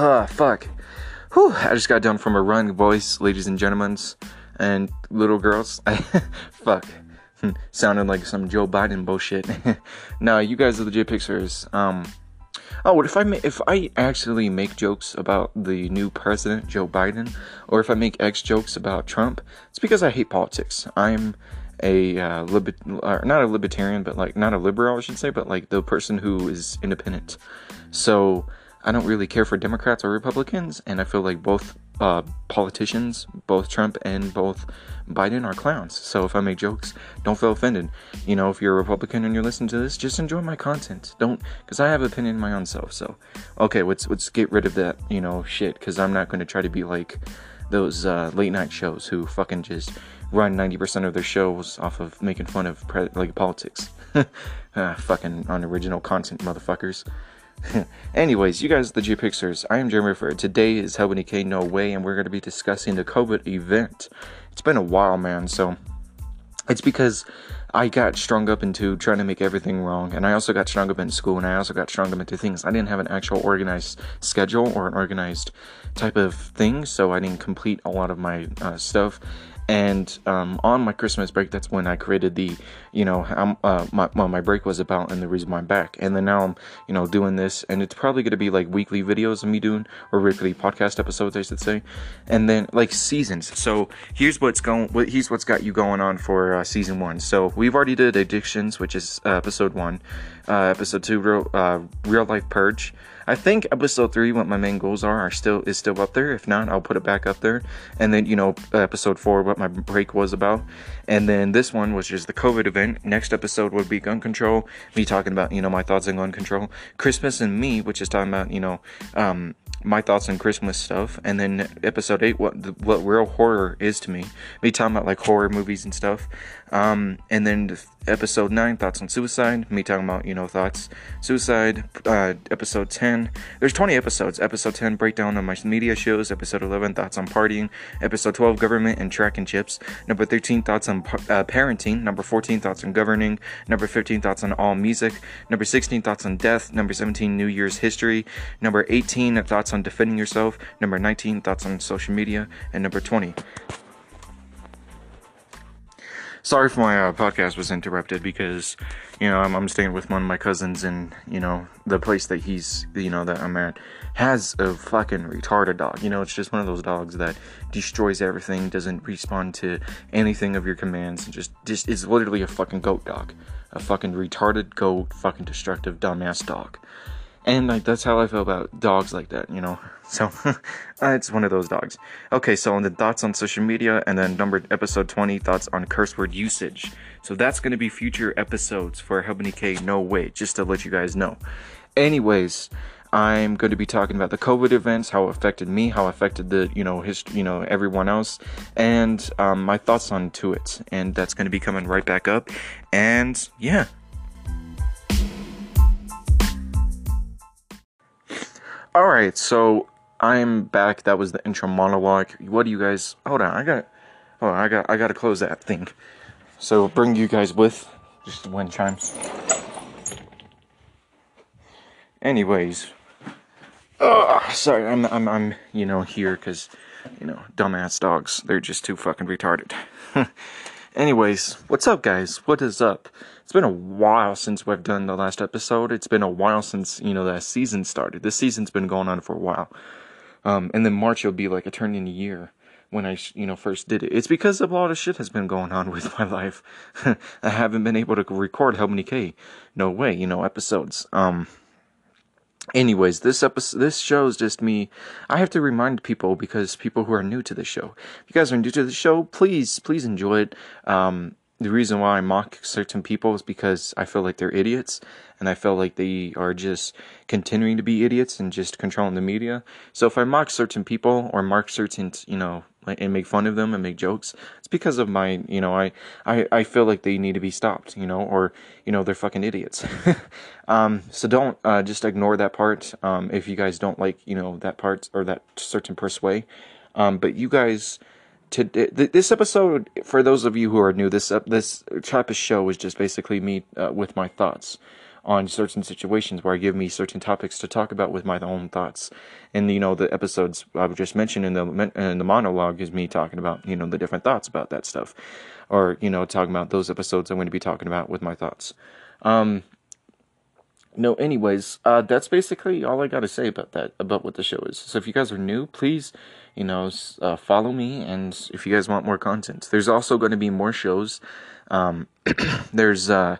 Ah, fuck. Whew, I just got done from a run, boys, ladies and gentlemen, and little girls. I, fuck. Sounded like some Joe Biden bullshit. no, you guys are legit pictures. Um, oh, what if I ma- if I actually make jokes about the new president, Joe Biden, or if I make X jokes about Trump? It's because I hate politics. I'm a uh, uh, not a libertarian, but like not a liberal, I should say, but like the person who is independent. So I don't really care for Democrats or Republicans, and I feel like both uh, politicians, both Trump and both Biden, are clowns. So if I make jokes, don't feel offended. You know, if you're a Republican and you're listening to this, just enjoy my content. Don't, because I have opinion in my own self. So, okay, let's let's get rid of that, you know, shit. Because I'm not going to try to be like those uh, late night shows who fucking just run 90% of their shows off of making fun of pre- like politics. uh, fucking unoriginal content, motherfuckers. Anyways, you guys, the G Pixers. I am Jeremy for today is Helping K No Way, and we're going to be discussing the COVID event. It's been a while, man. So it's because I got strung up into trying to make everything wrong, and I also got strung up in school, and I also got strung up into things. I didn't have an actual organized schedule or an organized type of thing, so I didn't complete a lot of my uh, stuff and um, on my Christmas break, that's when I created the, you know, uh, my, well, my break was about and the reason why I'm back. And then now I'm, you know, doing this, and it's probably going to be like weekly videos of me doing, or weekly podcast episodes, I should say, and then like seasons. So here's what's going, what here's what's got you going on for uh, season one. So we've already did addictions, which is uh, episode one, uh, episode two, real, uh, real life purge. I think episode three, what my main goals are, are still is still up there. If not, I'll put it back up there. And then you know, episode four, what my break was about. And then this one was just the COVID event. Next episode would be gun control. Me talking about you know my thoughts on gun control. Christmas and me, which is talking about you know um, my thoughts on Christmas stuff. And then episode eight, what what real horror is to me. Me talking about like horror movies and stuff. Um, and then episode 9, thoughts on suicide. Me talking about, you know, thoughts, suicide. Uh, episode 10, there's 20 episodes. Episode 10, breakdown on my media shows. Episode 11, thoughts on partying. Episode 12, government and tracking chips. Number 13, thoughts on uh, parenting. Number 14, thoughts on governing. Number 15, thoughts on all music. Number 16, thoughts on death. Number 17, New Year's history. Number 18, thoughts on defending yourself. Number 19, thoughts on social media. And number 20, sorry if my uh, podcast was interrupted because you know I'm, I'm, staying with one of my cousins and you know the place that he's you know that i'm at has a fucking retarded dog. You know it's just one of those dogs that destroys everything doesn't respond to anything of your commands and just just is literally a fucking goat dog. A fucking retarded goat fucking destructive dumbass dog and like that's how I feel about dogs like that, you know. So it's one of those dogs. Okay, so on the thoughts on social media, and then numbered episode 20 thoughts on curse word usage. So that's gonna be future episodes for Helping K. No way, just to let you guys know. Anyways, I'm going to be talking about the COVID events, how it affected me, how it affected the you know his you know everyone else, and um, my thoughts on to it. And that's going to be coming right back up. And yeah, All right, so I'm back. That was the intro monologue. What do you guys? Hold on, I got. Oh, I got. I got to close that thing. So bring you guys with just wind chimes. Anyways, oh, sorry, I'm I'm I'm you know here because you know dumbass dogs. They're just too fucking retarded. Anyways, what's up, guys? What is up? It's been a while since we've done the last episode. It's been a while since, you know, that season started. This season's been going on for a while. Um, and then March will be like a turn in a year when I, you know, first did it. It's because a lot of shit has been going on with my life. I haven't been able to record how many K, no way, you know, episodes. Um, anyways this episode this show is just me. I have to remind people because people who are new to the show. If you guys are new to the show please please enjoy it. Um, the reason why i mock certain people is because i feel like they're idiots and i feel like they are just continuing to be idiots and just controlling the media. So if i mock certain people or mark certain you know and make fun of them and make jokes it's because of my you know i i, I feel like they need to be stopped you know or you know they're fucking idiots. Um, so don't uh, just ignore that part um, if you guys don't like you know that part or that certain persuade um, but you guys to this episode for those of you who are new this uh, this type of show is just basically me uh, with my thoughts on certain situations where I give me certain topics to talk about with my own thoughts. And you know, the episodes I've just mentioned in the in the monologue is me talking about you know the different thoughts about that stuff, or you know talking about those episodes I'm going to be talking about with my thoughts. Um, no, anyways, uh, that's basically all I got to say about that, about what the show is. So if you guys are new, please, you know, uh, follow me. And if you guys want more content, there's also going to be more shows. Um, there's, uh,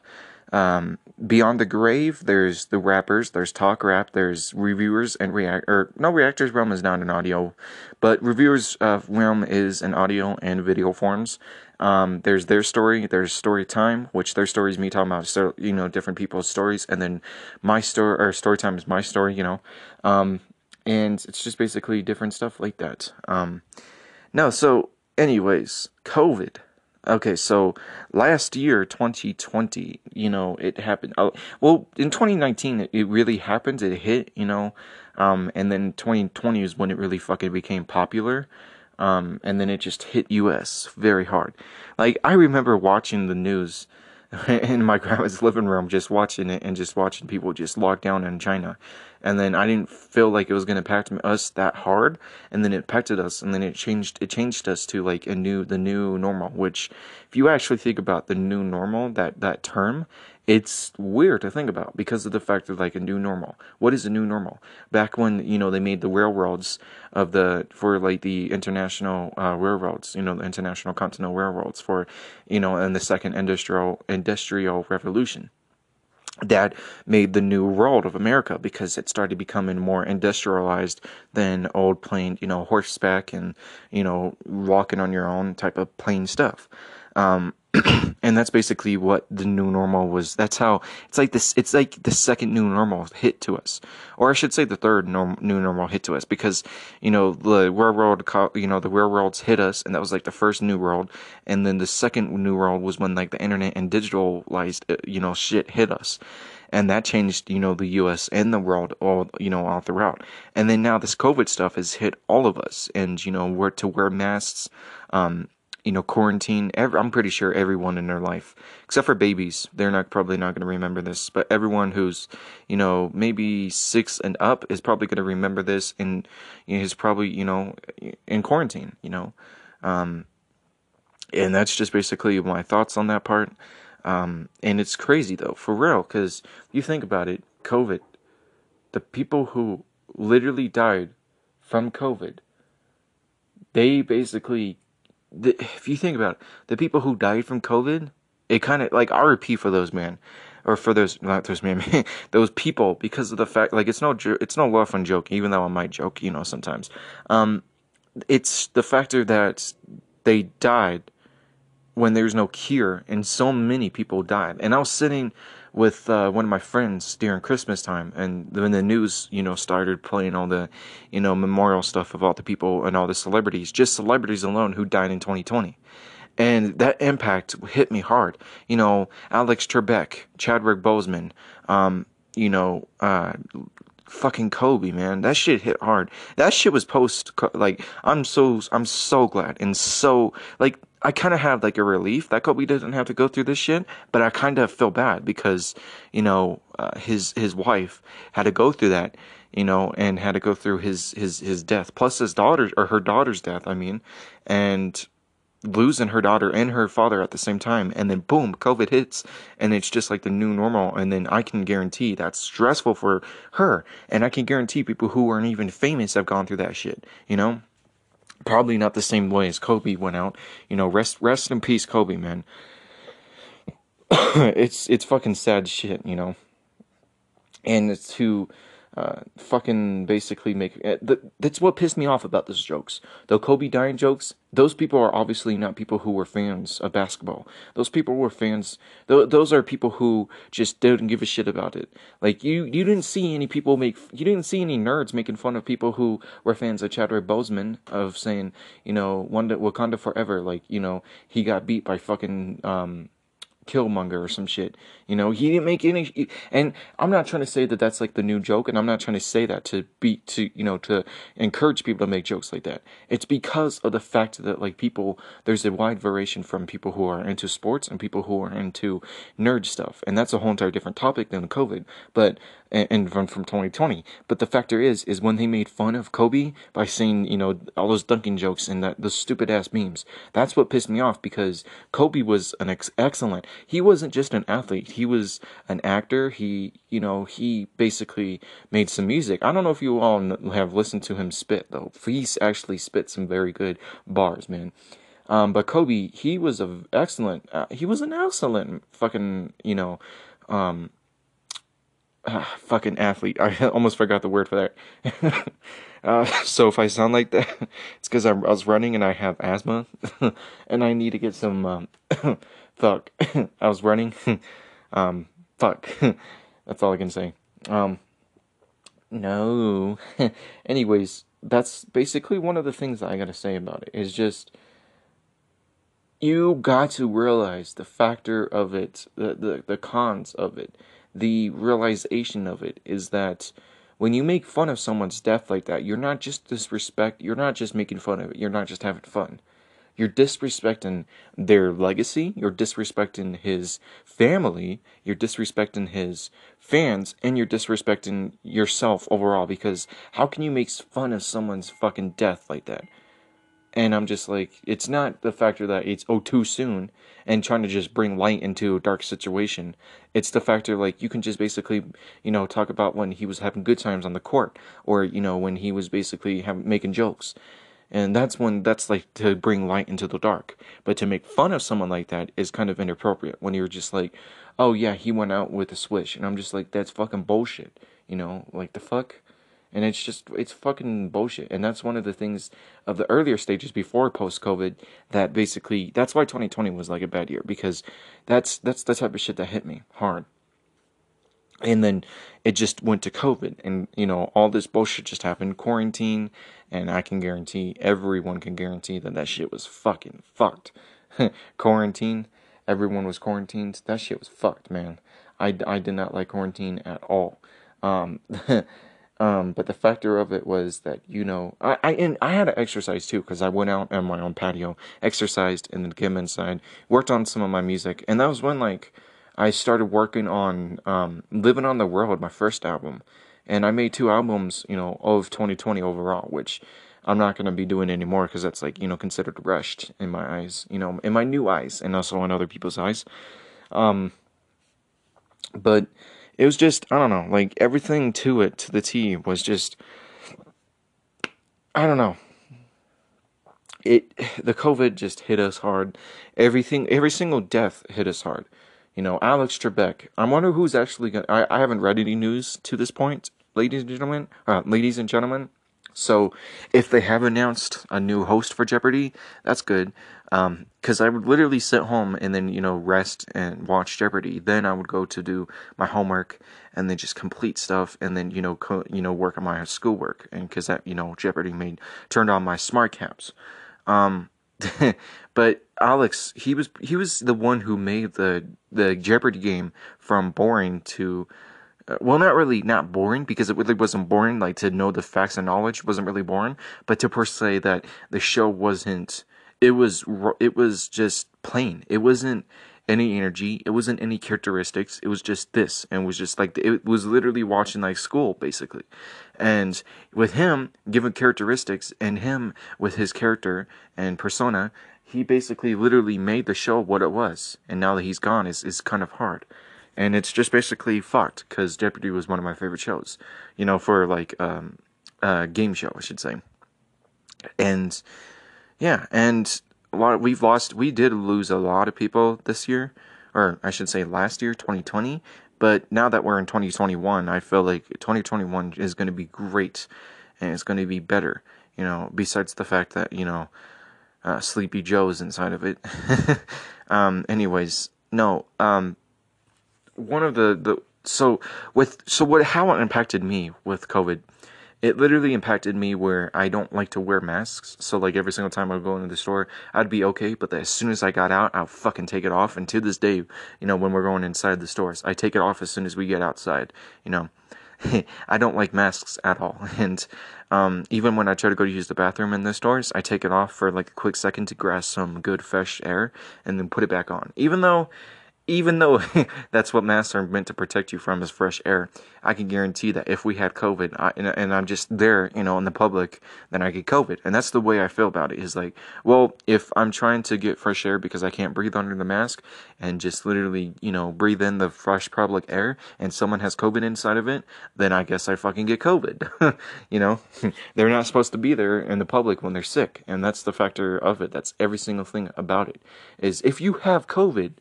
um, Beyond the Grave, there's the rappers, there's talk rap, there's reviewers and react, or no, reactors realm is not an audio, but reviewers uh, realm is an audio and video forms. Um, there's their story, there's story time, which their story is me talking about, so, you know, different people's stories, and then my story or story time is my story, you know, um, and it's just basically different stuff like that. Um, no, so anyways, COVID. Okay, so last year, 2020, you know, it happened. Uh, well, in 2019, it, it really happened. It hit, you know, um, and then 2020 is when it really fucking became popular. Um, and then it just hit US very hard. Like, I remember watching the news in my grandma's living room, just watching it and just watching people just lock down in China. And then I didn't feel like it was going to impact us that hard. And then it impacted us. And then it changed, it changed us to like a new, the new normal, which if you actually think about the new normal, that, that term, it's weird to think about because of the fact of like a new normal. What is a new normal? Back when you know they made the railroads of the for like the international uh, railroads, you know, the international continental railroads for you know, in the second industrial industrial revolution that made the new world of America because it started becoming more industrialized than old plain, you know, horseback and, you know, walking on your own type of plain stuff. Um, and that's basically what the new normal was. That's how it's like this. It's like the second new normal hit to us, or I should say, the third norm, new normal hit to us, because you know the railroad, you know the railroads hit us, and that was like the first new world, and then the second new world was when like the internet and digitalized, uh, you know, shit hit us and that changed you know the US and the world all you know all throughout and then now this covid stuff has hit all of us and you know we're to wear masks um you know, quarantine. Every, I'm pretty sure everyone in their life, except for babies, they're not probably not going to remember this. But everyone who's, you know, maybe six and up is probably going to remember this, and you know, is probably you know in quarantine. You know, um, and that's just basically my thoughts on that part. Um, and it's crazy though, for real, because you think about it, COVID, the people who literally died from COVID, they basically the, if you think about it, the people who died from COVID, it kind of like RP for those man, or for those not those man, those people because of the fact like it's no it's no and joke even though I might joke you know sometimes, um, it's the factor that they died when there's no cure and so many people died. And I was sitting with uh, one of my friends during Christmas time, and when the news, you know, started playing all the, you know, memorial stuff of all the people and all the celebrities, just celebrities alone who died in 2020. And that impact hit me hard. You know, Alex Trebek, Chadwick Boseman, um, you know, uh, fucking Kobe, man. That shit hit hard. That shit was post like I'm so I'm so glad and so like I kind of have like a relief that Kobe doesn't have to go through this shit, but I kind of feel bad because you know uh, his his wife had to go through that, you know, and had to go through his his his death plus his daughter or her daughter's death. I mean, and losing her daughter and her father at the same time and then boom covid hits and it's just like the new normal and then i can guarantee that's stressful for her and i can guarantee people who aren't even famous have gone through that shit you know probably not the same way as kobe went out. You know rest rest in peace kobe man. It's it's fucking sad shit you know. And it's to uh, fucking basically make uh, that's what pissed me off about those jokes. The Kobe dying jokes, those people are obviously not people who were fans of basketball. Those people were fans. Th- those are people who just didn't give a shit about it. Like you, you didn't see any people make. You didn't see any nerds making fun of people who were fans of Chadwick Boseman of saying, you know, Wanda, Wakanda Forever. Like you know, he got beat by fucking um, Killmonger or some shit. You know, he didn't make any. And I'm not trying to say that that's like the new joke, and I'm not trying to say that to be to you know to encourage people to make jokes like that. It's because of the fact that like people, there's a wide variation from people who are into sports and people who are into nerd stuff, and that's a whole entire different topic than COVID. But and from from 2020. But the factor is, is when they made fun of Kobe by saying, you know, all those dunking jokes and that those stupid ass memes. That's what pissed me off because Kobe was an ex- excellent. He wasn't just an athlete. He was an actor. He, you know, he basically made some music. I don't know if you all have listened to him spit though. He's actually spit some very good bars, man. Um, but Kobe, he was a excellent. Uh, he was an excellent fucking, you know, um, uh, fucking athlete. I almost forgot the word for that. uh, so if I sound like that, it's because I, was running and I have asthma, and I need to get some. Um, fuck, I was running. um, fuck. that's all I can say. Um, no. Anyways, that's basically one of the things I gotta say about it. Is just you got to realize the factor of it, the, the, the cons of it the realization of it is that when you make fun of someone's death like that, you're not just disrespect, you're not just making fun of it, you're not just having fun. You're disrespecting their legacy, you're disrespecting his family, you're disrespecting his fans, and you're disrespecting yourself overall because how can you make fun of someone's fucking death like that? And I'm just like, it's not the factor that it's oh too soon and trying to just bring light into a dark situation. It's the factor like you can just basically, you know, talk about when he was having good times on the court, or you know when he was basically have, making jokes, and that's when that's like to bring light into the dark. But to make fun of someone like that is kind of inappropriate when you're just like, oh yeah, he went out with a swish, and I'm just like, that's fucking bullshit. You know, like the fuck and it's just it's fucking bullshit. And that's one of the things of the earlier stages before post covid that basically that's why 2020 was like a bad year because that's that's the type of shit that hit me hard. And then it just went to covid and you know all this bullshit just happened quarantine and i can guarantee everyone can guarantee that that shit was fucking fucked. Quarantine everyone was quarantined that shit was fucked man. I, I did not like quarantine at all. Um Um, but the factor of it was that you know I I and I had to exercise too because I went out on my own patio, exercised, and then came inside, worked on some of my music, and that was when like I started working on um, "Living on the World," my first album, and I made two albums, you know, of 2020 overall, which I'm not gonna be doing anymore because that's like you know considered rushed in my eyes, you know, in my new eyes, and also in other people's eyes. Um, but it was just I don't know, like everything to it to the T was just I don't know. It the COVID just hit us hard. Everything every single death hit us hard. You know, Alex Trebek. I wonder who's actually gonna I, I haven't read any news to this point, ladies and gentlemen. Uh, ladies and gentlemen. So if they have announced a new host for Jeopardy, that's good. Because um, I would literally sit home and then you know rest and watch Jeopardy. Then I would go to do my homework and then just complete stuff and then you know co- you know work on my schoolwork and because that you know Jeopardy made turned on my smart caps. Um, but Alex, he was he was the one who made the the Jeopardy game from boring to well, not really, not boring because it really wasn't boring. Like to know the facts and knowledge wasn't really boring, but to per se that the show wasn't. It was it was just plain. It wasn't any energy. It wasn't any characteristics. It was just this, and was just like it was literally watching like school basically. And with him given characteristics and him with his character and persona, he basically literally made the show what it was. And now that he's gone, is is kind of hard and it's just basically fucked because Jeopardy was one of my favorite shows, you know, for like um, a game show, I should say. And yeah, and a lot of, we've lost, we did lose a lot of people this year, or I should say last year, 2020. But now that we're in 2021, I feel like 2021 is going to be great and it's going to be better, you know, besides the fact that, you know, uh, Sleepy Joe is inside of it. um, anyways, no, um, one of the, the so with so what how it impacted me with COVID it literally impacted me where I don't like to wear masks. So like every single time I would go into the store, I'd be okay, but as soon as I got out, I'll fucking take it off. And to this day, you know, when we're going inside the stores, I take it off as soon as we get outside. You know, I don't like masks at all. And um, even when I try to go to use the bathroom in the stores, I take it off for like a quick second to grasp some good fresh air and then put it back on. Even though even though that's what masks are meant to protect you from is fresh air, I can guarantee that if we had COVID I, and, and, I'm just there, you know, in the public, then I get COVID. And that's the way I feel about it is like, well, if I'm trying to get fresh air because I can't breathe under the mask and just literally, you know, breathe in the fresh public air and someone has COVID inside of it, then I guess I fucking get COVID. you know, they're not supposed to be there in the public when they're sick. And that's the factor of it. That's every single thing about it is if you have COVID,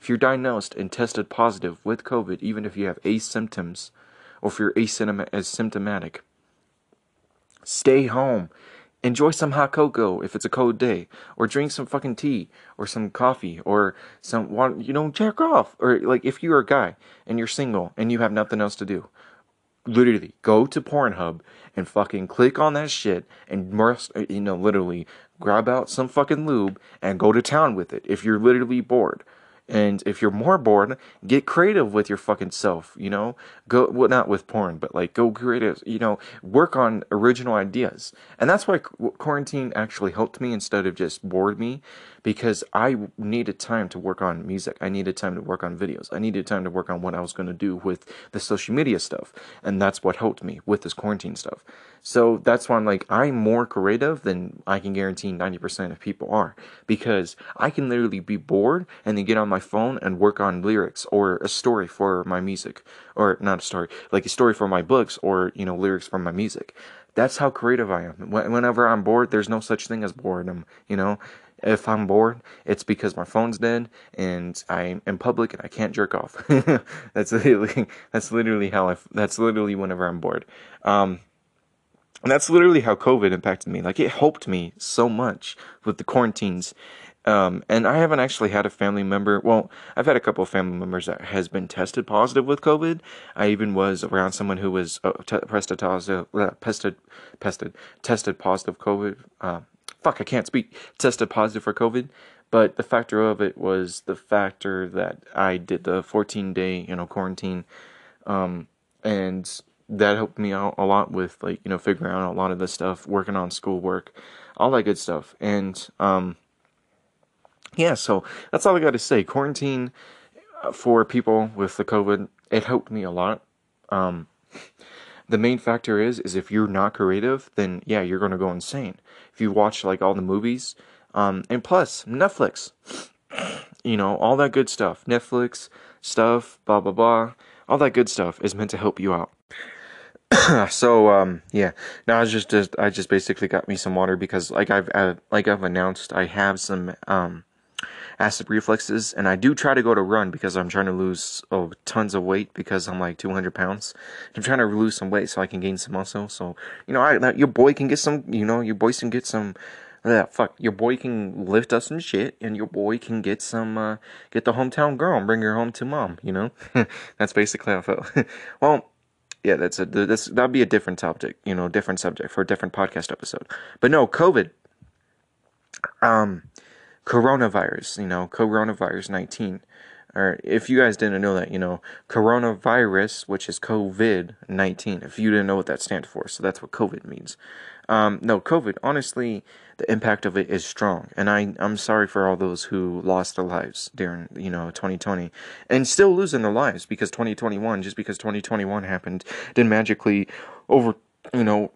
if you're diagnosed and tested positive with COVID, even if you have asymptoms or if you're asymptomatic, stay home. Enjoy some hot cocoa if it's a cold day, or drink some fucking tea, or some coffee, or some water. You know, jack off. Or like if you're a guy and you're single and you have nothing else to do, literally go to Pornhub and fucking click on that shit and must you know literally grab out some fucking lube and go to town with it if you're literally bored. And if you're more bored, get creative with your fucking self, you know? Go, well, not with porn, but like go creative, you know, work on original ideas. And that's why quarantine actually helped me instead of just bored me because I needed time to work on music. I needed time to work on videos. I needed time to work on what I was going to do with the social media stuff. And that's what helped me with this quarantine stuff. So that's why I'm like, I'm more creative than I can guarantee 90% of people are. Because I can literally be bored and then get on my phone and work on lyrics or a story for my music. Or not a story, like a story for my books or, you know, lyrics for my music. That's how creative I am. Whenever I'm bored, there's no such thing as boredom, you know? If I'm bored, it's because my phone's dead and I'm in public and I can't jerk off. that's literally that's literally how I that's literally whenever I'm bored. Um, and that's literally how COVID impacted me. Like it helped me so much with the quarantines. Um, and I haven't actually had a family member. Well, I've had a couple of family members that has been tested positive with COVID. I even was around someone who was uh, t- tested, uh, tested, tested, positive COVID. Uh, fuck, I can't speak, tested positive for COVID. But the factor of it was the factor that I did the 14 day, you know, quarantine. Um, and that helped me out a lot with like, you know, figuring out a lot of the stuff, working on schoolwork, all that good stuff. And, um, yeah, so that's all I got to say. Quarantine uh, for people with the COVID, it helped me a lot. Um, the main factor is is if you're not creative, then yeah, you're gonna go insane. If you watch like all the movies, um, and plus Netflix, you know all that good stuff, Netflix stuff, blah blah blah, all that good stuff is meant to help you out. so um yeah now i just, just i just basically got me some water because like i've uh, like i've announced i have some um acid reflexes, and I do try to go to run because I'm trying to lose oh, tons of weight because I'm like 200 pounds. I'm trying to lose some weight so I can gain some muscle. So you know, I your boy can get some. You know, your boy can get some. Fuck. Your boy can lift up some shit, and your boy can get some, uh, get the hometown girl and bring her home to mom. You know, that's basically how I felt. well, yeah, that's a that's that'd be a different topic. You know, different subject for a different podcast episode. But no, COVID. Um, coronavirus, you know, coronavirus 19. Or if you guys didn't know that, you know, coronavirus, which is COVID 19, if you didn't know what that stands for, so that's what COVID means. Um, no, COVID, honestly, the impact of it is strong. And I, I'm sorry for all those who lost their lives during, you know, 2020 and still losing their lives because 2021, just because 2021 happened, didn't magically over, you know,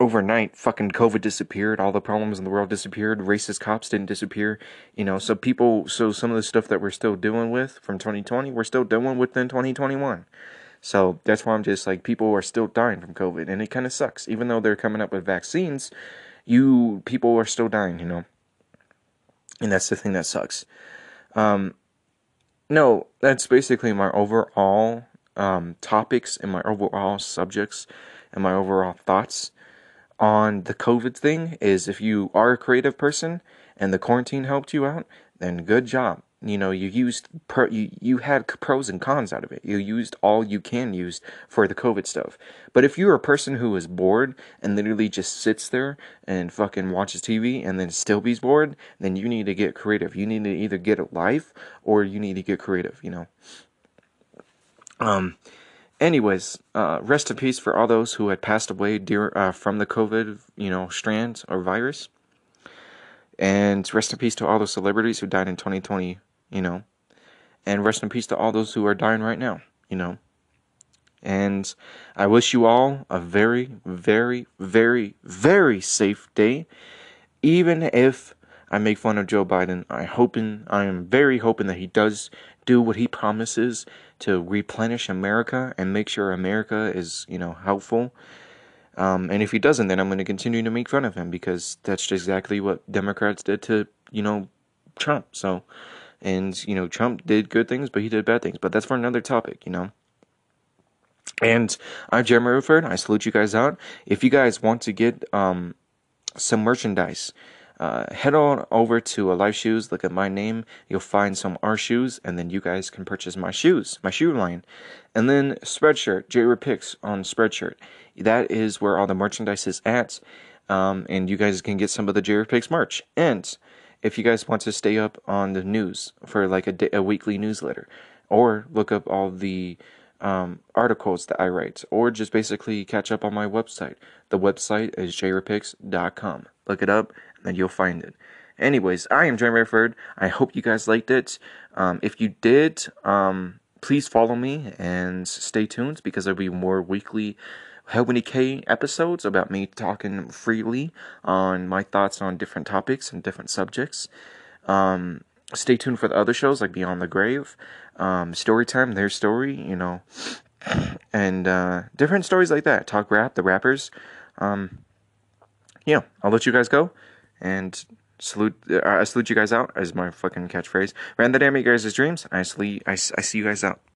overnight fucking covid disappeared all the problems in the world disappeared racist cops didn't disappear you know so people so some of the stuff that we're still dealing with from 2020 we're still dealing with in 2021 so that's why i'm just like people are still dying from covid and it kind of sucks. Even though they're coming up with vaccines you people are still dying you know? And that's the thing that sucks. Um no that's basically my overall um topics and my overall subjects and my overall thoughts on the COVID thing is if you are a creative person and the quarantine helped you out, then good job. you know you used you you had pros and cons out of it. You used all you can use for the covid stuff. But if you're a person who is bored and literally just sits there and fucking watches tv and then still be bored then you need to get creative. You need to either get a life or you need to get creative you know? Um anyways uh rest in peace for all those who had passed away dear, uh, from the covid you know strand or virus and rest in peace to all the celebrities who died in 2020 you know. And rest in peace to all those who are dying right now, you know. And I wish you all a very, very, very, very safe day. Even if I make fun of Joe Biden, I hoping I am very hoping that he does do what he promises to replenish America and make sure America is, you know, helpful. Um, and if he doesn't, then I'm going to continue to make fun of him because that's exactly what Democrats did to, you know, Trump. So, and, you know, Trump did good things, but he did bad things. But that's for another topic, you know. And I'm Jeremy Retherford. I salute you guys out. If you guys want to get um, some merchandise, uh, head on over to Alive Shoes. Look at my name. You'll find some R shoes, and then you guys can purchase my shoes, my shoe line. And then Spreadshirt, J Picks on Spreadshirt. That is where all the merchandise is at. Um, and you guys can get some of the J Picks merch. And if you guys want to stay up on the news for like a, day, a weekly newsletter, or look up all the um, articles that I write, or just basically catch up on my website. The website is jrapix.com. Look it up, then you'll find it. Anyways, I am Jeremy Redford. I hope you guys liked it. Um, if you did, um, please follow me and stay tuned because there'll be more weekly many K episodes about me talking freely on my thoughts on different topics and different subjects. Um, stay tuned for the other shows like Beyond the Grave, um, Storytime, Their Story, you know, and uh, different stories like that. Talk Rap, the rappers. Um, yeah, I'll let you guys go and salute. Uh, I salute you guys out as my fucking catchphrase. Ran the damn you guys' dreams. I salute. I, I see you guys out.